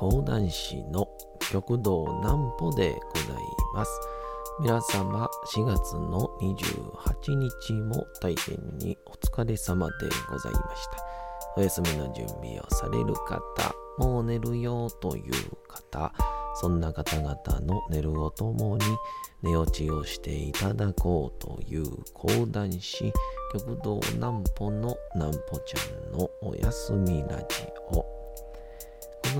講談師の極道南歩でございます。皆様、4月の28日も大変にお疲れ様でございました。お休みの準備をされる方、もう寝るよという方、そんな方々の寝るをともに寝落ちをしていただこうという講談師、極道南歩の南歩ちゃんのお休みラジオ。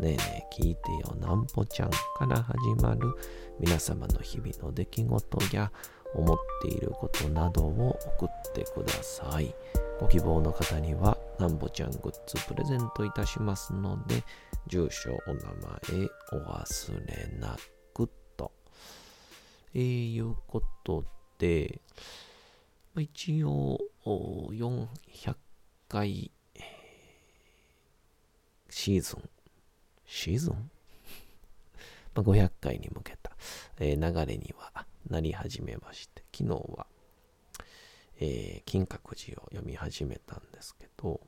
ねえねえ聞いてよなんぽちゃんから始まる皆様の日々の出来事や思っていることなどを送ってください。ご希望の方にはなんぽちゃんグッズプレゼントいたしますので、住所、お名前お忘れなくと。えー、いうことで、一応400回シーズン、シーズン？ま ?500 回に向けた、えー流れにはなり始めまして、昨日は、えー金閣寺を読み始めたんですけど、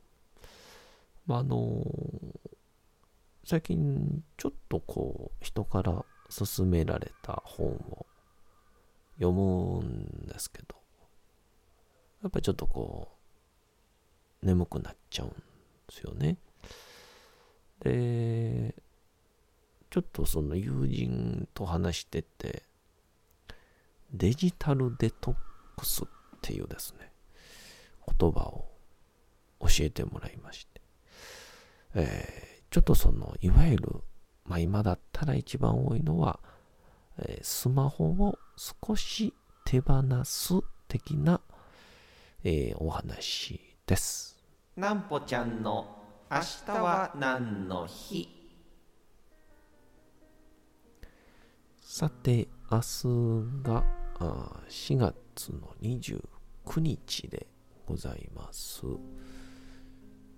まあ、のー最近ちょっとこう人から勧められた本を読むんですけど、やっぱりちょっとこう眠くなっちゃうんですよね。で、ちょっとその友人と話してて、デジタルデトックスっていうですね、言葉を教えてもらいまして、えーちょっとその、いわゆる、まあ今だったら一番多いのは、えースマホを少し手放す的な、えーお話です。なんぽちゃんの明日は何の日？さて、明日があ4月の29日でございます。む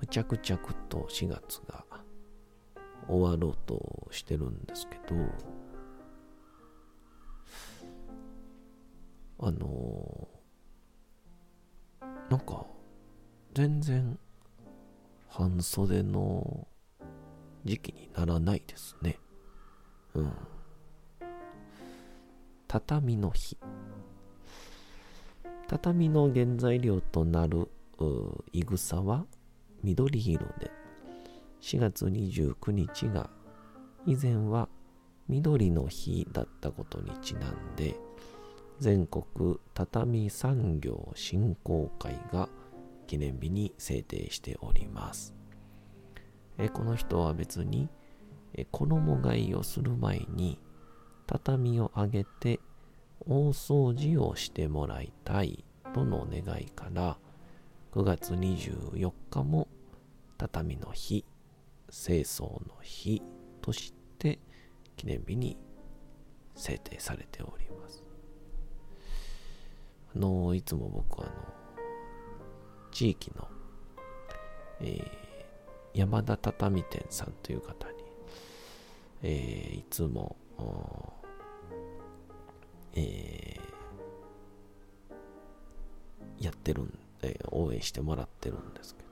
ちゃくちゃくと4月が終わろうとしてるんですけど、あのーなんか、全然半袖の時期にならないですね。うん。畳の日畳の原材料となるいぐさは緑色で4月29日が以前は緑の日だったことにちなんで全国畳産業振興会が記念日に制定しております。えこの人は別にえ衣替えをする前に畳を上げて大掃除をしてもらいたいとの願いから9月24日も畳の日清掃の日として記念日に制定されております。あのいつも僕はあの地域の、えー山田畳店さんという方に、えーいつもえーやってるん、えー応援してもらってるんですけど、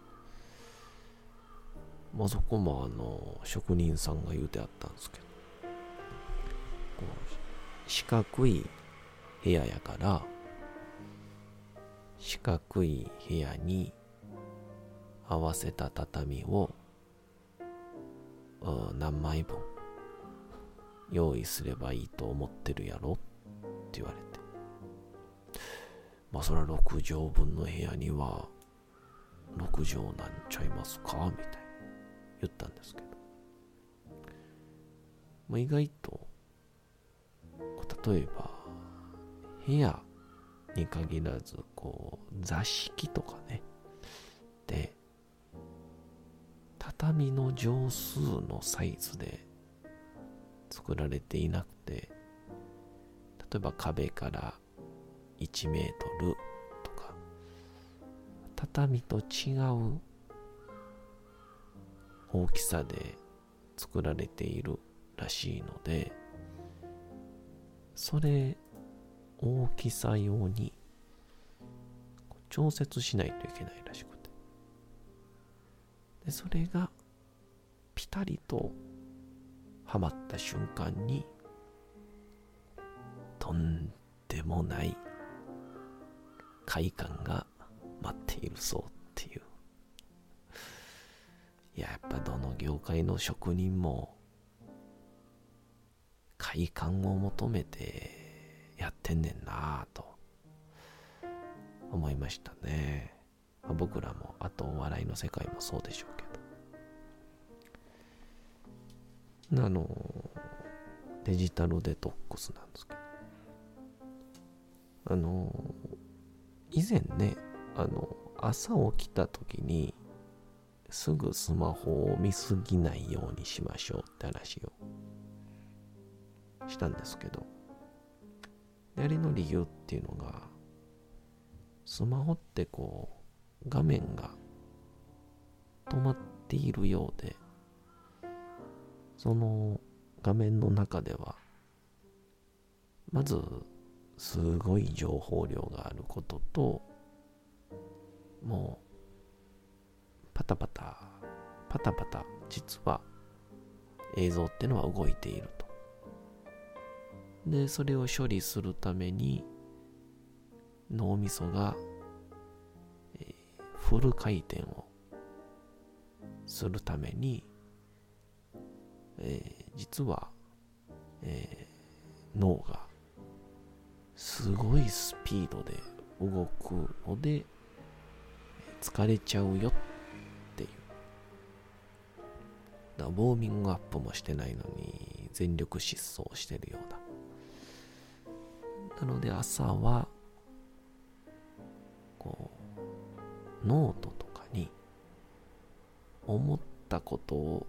まあ、そこもあの職人さんが言うてあったんですけどこう四角い部屋やから四角い部屋に合わせた畳を何枚分用意すればいいと思ってるやろって言われて。まあそれは6畳分の部屋には6畳なんちゃいますかみたいに言ったんですけど、まあ、意外と例えば部屋に限らずこう座敷とかね。で畳の畳数のサイズで作られていなくて、例えば壁から1メートルとか、畳と違う大きさで作られているらしいので、それ大きさ用に調節しないといけないらしくて。で、それがピタリとはまった瞬間に、とんでもない快感が待っているそうっていう。いや、やっぱどの業界の職人も快感を求めてやってんねんなぁと思いましたね。僕らも、あとお笑いの世界もそうでしょうけど。あの、デジタルデトックスなんですけど。あの、以前ね、あの、朝起きた時に、すぐスマホを見すぎないようにしましょうって話をしたんですけど、あれの理由っていうのが、スマホってこう、画面が止まっているようで、その画面の中では、まず、すごい情報量があることと、もう、パタパタ、パタパタ、実は映像っていうのは動いていると。で、それを処理するために、脳みそが、フル回転をするために、えー、実は、えー、脳がすごいスピードで動くので疲れちゃうよっていう。だウォーミングアップもしてないのに全力疾走してるようだ。なので朝は、こう、ノートとかに、思ったことを、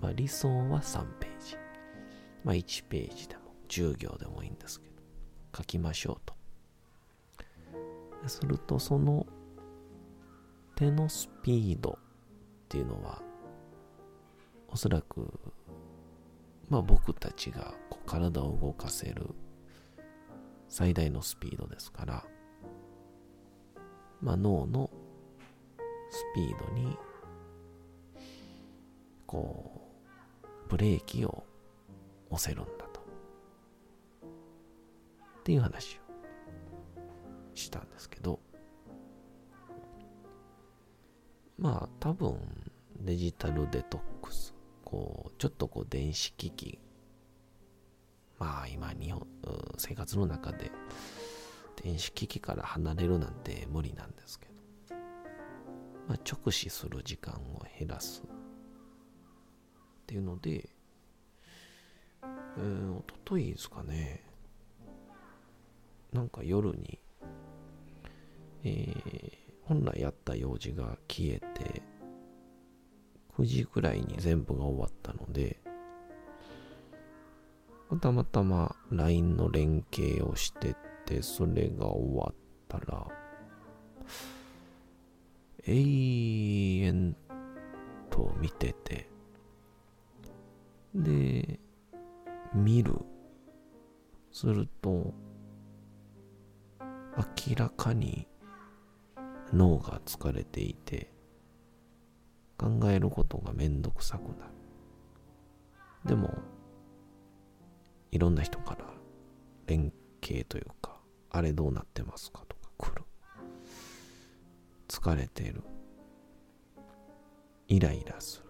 まあ理想は3ページ。まあ1ページでも10行でもいいんですけど、書きましょうと。すると、その手のスピードっていうのは、おそらく、まあ僕たちがこう体を動かせる最大のスピードですから、まあ、脳のスピードにこうブレーキを押せるんだと。っていう話をしたんですけどまあ多分デジタルデトックスこうちょっとこう電子機器まあ今日本、生活の中で電子機器から離れるなんて無理なんですけど、まあ、直視する時間を減らすっていうので、えー、おとといですかね、なんか夜に、えー、本来やった用事が消えて、9時くらいに全部が終わったので、たまたま LINE の連携をしてて、それが終わったら、永遠と見てて、で、見る。すると、明らかに脳が疲れていて、考えることがめんどくさくなる。でも、いろんな人から連携というか、あれどうなってますかとか来る。疲れてる。イライラす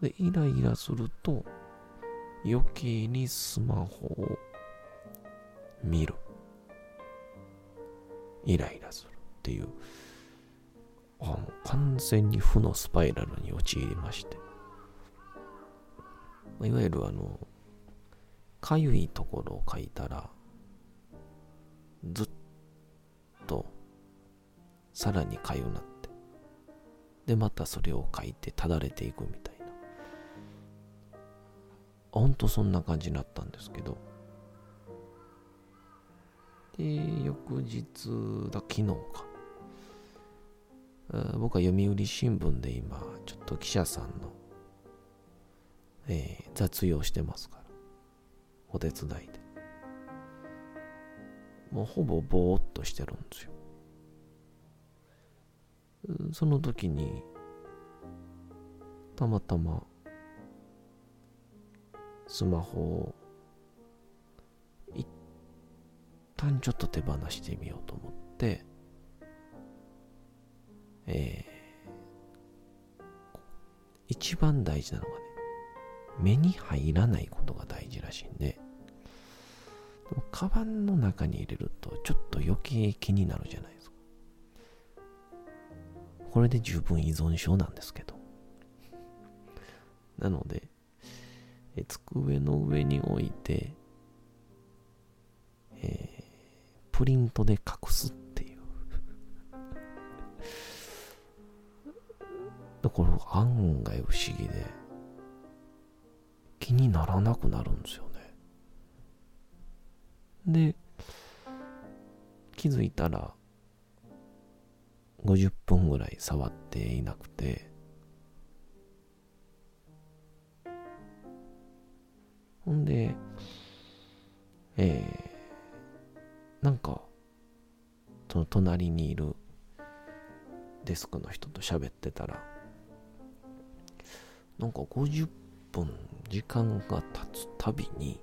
る。で、イライラすると余計にスマホを見る。イライラするっていう、あの完全に負のスパイラルに陥りまして。いわゆるあの、かゆいところを書いたら、ずっと、さらにかゆなって、で、またそれを書いてただれていくみたいな。ほんとそんな感じになったんですけど。で、翌日だ、昨日か。僕は読売新聞で今、ちょっと記者さんの、えー、雑用してますから。お手伝いで。もうほぼぼーっとしてるんですよ。その時に、たまたま、スマホを、一旦ちょっと手放してみようと思って、えー、一番大事なのがね、目に入らないことが大事らしいんで、カバンの中に入れるとちょっと余計気になるじゃないですか。これで十分依存症なんですけど。なので、え机の上に置いて、えー、プリントで隠すっていう。だから案外不思議で、気にならなくなるんですよね。で、気づいたら、50分ぐらい触っていなくて、ほんで、えー、なんか、その隣にいるデスクの人と喋ってたら、なんか50分時間が経つたびに、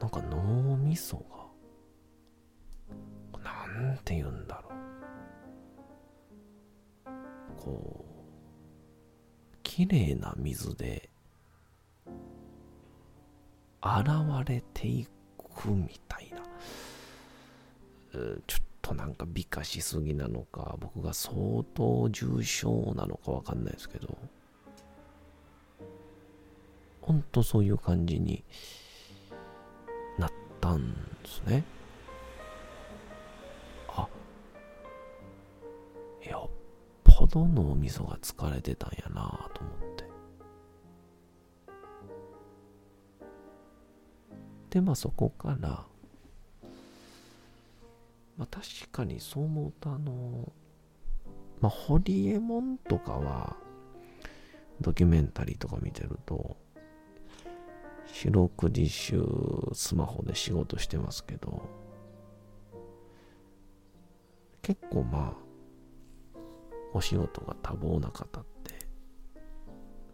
なんか脳みそが、なんて言うんだろう。こう、綺麗な水で現れていくみたいな。ちょっとなんか美化しすぎなのか、僕が相当重症なのかわかんないですけど、ほんとそういう感じにったんですね。あ、よっぽど脳みそが疲れてたんやなと思って。で、まあそこから、まあ確かにそう思うとあの、まあホリエモンとかは、ドキュメンタリーとか見てると、四六時中スマホで仕事してますけど、結構まあ、お仕事が多忙な方って、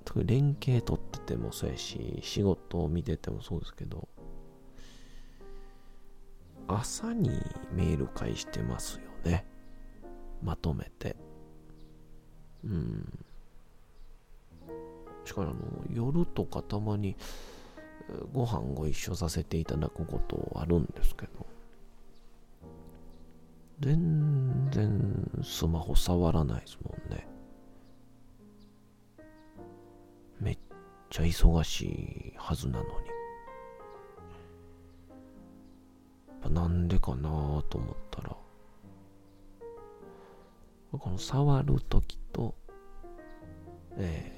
特に連携取っててもそうやし、仕事を見ててもそうですけど、朝にメール返してますよね。まとめて。うん。しかもあの、夜とかたまにご飯ご一緒させていただくことあるんですけど、全然スマホ触らないですもんね。めっちゃ忙しいはずなのに。なんでかなと思ったら、この触るときと、え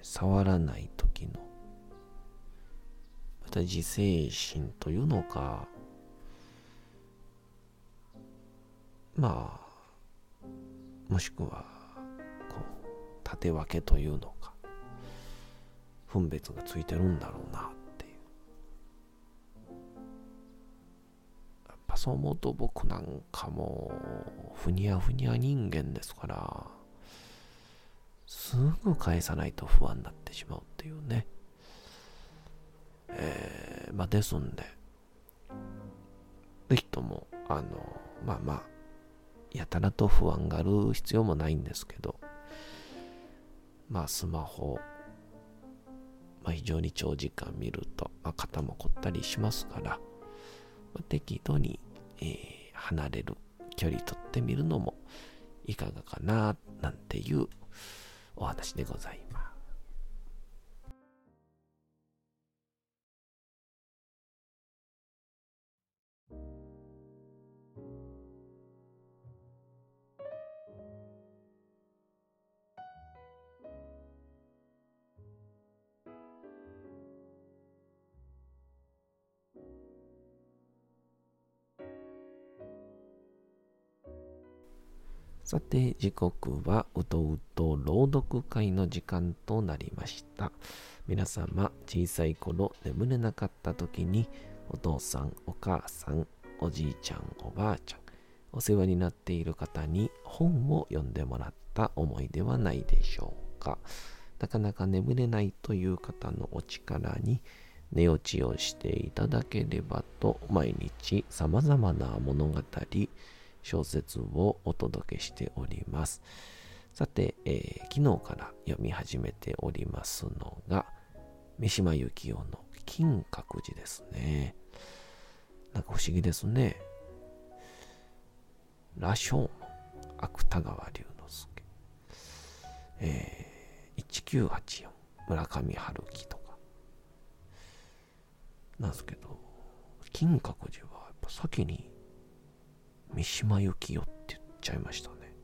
ー、触らないときの、た自制心というのか、まあ、もしくは、こう、縦分けというのか、分別がついてるんだろうなっていう。やっぱそう思うと僕なんかもふにゃふにゃ人間ですからすぐ返さないと不安になってしまうっていうね。えー、まあですんで。ぜひともあのまあまあやたらと不安がある必要もないんですけど。まあスマホまあ、非常に長時間見ると、まあ、肩も凝ったりしますから、まあ、適度にえー、離れる距離取ってみるのもいかがかななんていうお話でございます。さて、時刻はうとうと朗読会の時間となりました。皆様、小さい頃眠れなかった時に、お父さん、お母さん、おじいちゃん、おばあちゃん、お世話になっている方に本を読んでもらった思いではないでしょうか。なかなか眠れないという方のお力に寝落ちをしていただければと毎日様々な物語、小説をお届けしております。さて、えー、昨日から読み始めておりますのが、三島由紀夫の金閣寺ですね。なんか不思議ですね。羅生門、芥川龍之介。えー、1984、村上春樹とか。なんですけど、金閣寺はやっぱ先に三島由紀夫って言っちゃいましたね。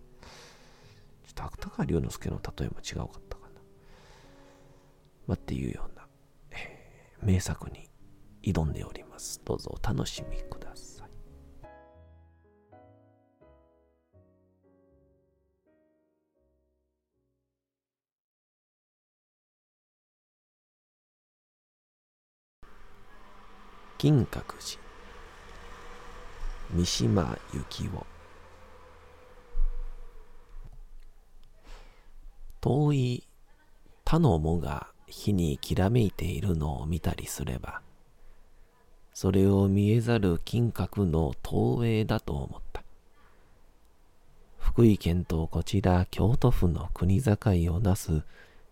ちょっと芥川龍之介の例えも違うかったかな。まあ、っていうような、えー、名作に挑んでおります。どうぞお楽しみください。金閣寺三島由紀夫。遠い他の藻が火にきらめいているのを見たりすればそれを見えざる金閣の投影だと思った。福井県とこちら京都府の国境をなす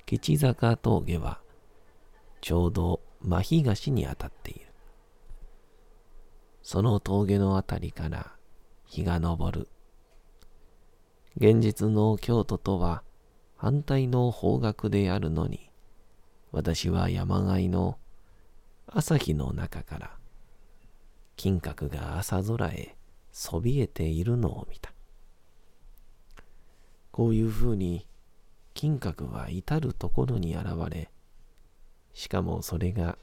吉坂峠はちょうど真東に当たっている。その峠のあたりから日が昇る。現実の京都とは反対の方角であるのに、私は山あいの朝日の中から金閣が朝空へそびえているのを見た。こういうふうに金閣は至るところに現れ、しかもそれが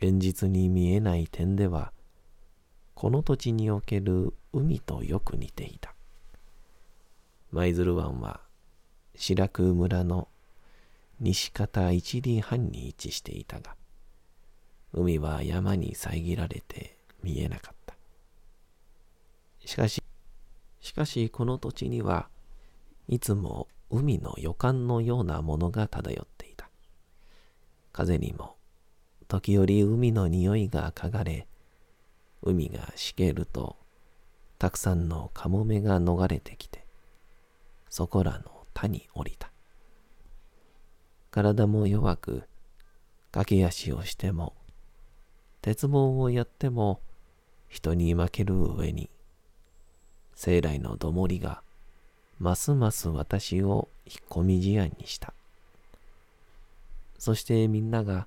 現実に見えない点ではこの土地における海とよく似ていた。舞鶴湾は白久村の西方一里半に位置していたが、海は山に遮られて見えなかった。しかし、しかしこの土地にはいつも海の予感のようなものが漂っていた。風にも時折海の匂いが嗅がれ、海がしけると、たくさんのカモメが逃れてきて、そこらの田に降りた。体も弱く、駆け足をしても、鉄棒をやっても、人に負ける上に、生来のどもりが、ますます私を引っ込み思案にした。そしてみんなが、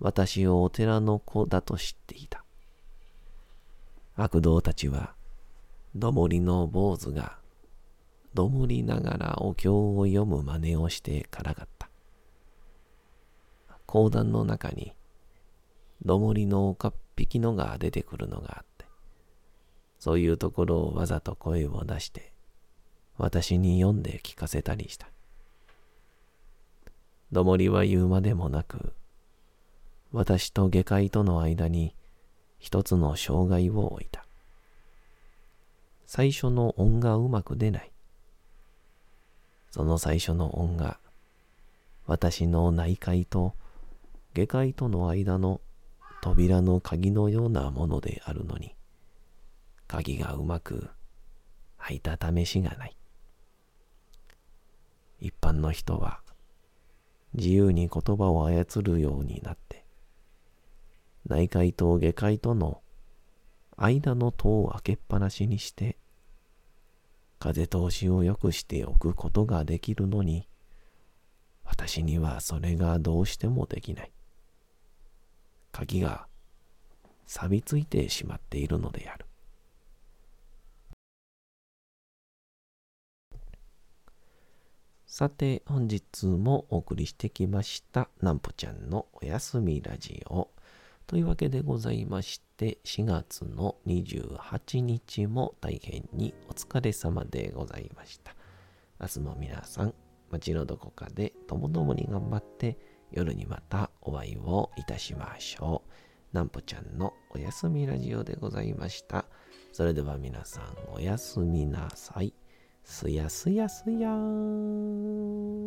私をお寺の子だと知っていた。悪童たちは、どもりの坊主が、どもりながらお経を読む真似をしてからがった。講談の中に、どもりの岡っ引きのが出てくるのがあって、そういうところをわざと声を出して、私に読んで聞かせたりした。どもりは言うまでもなく、私と下界との間に一つの障害を置いた。最初の音がうまく出ない。その最初の音が、私の内界と下界との間の扉の鍵のようなものであるのに、鍵がうまく開いた試しがない。一般の人は自由に言葉を操るようになって、内界と下界との間の戸を開けっぱなしにして、風通しを良くしておくことができるのに、私にはそれがどうしてもできない。鍵が錆びついてしまっているのである。さて、本日もお送りしてきました、なんぽちゃんのおやすみラジオ。というわけでございまして、4月の28日も大変にお疲れ様でございました。明日も皆さん、街のどこかでともどもに頑張って、夜にまたお会いをいたしましょう。なんぽちゃんのおやすみラジオでございました。それでは皆さんおやすみなさい。すやすやすやーん。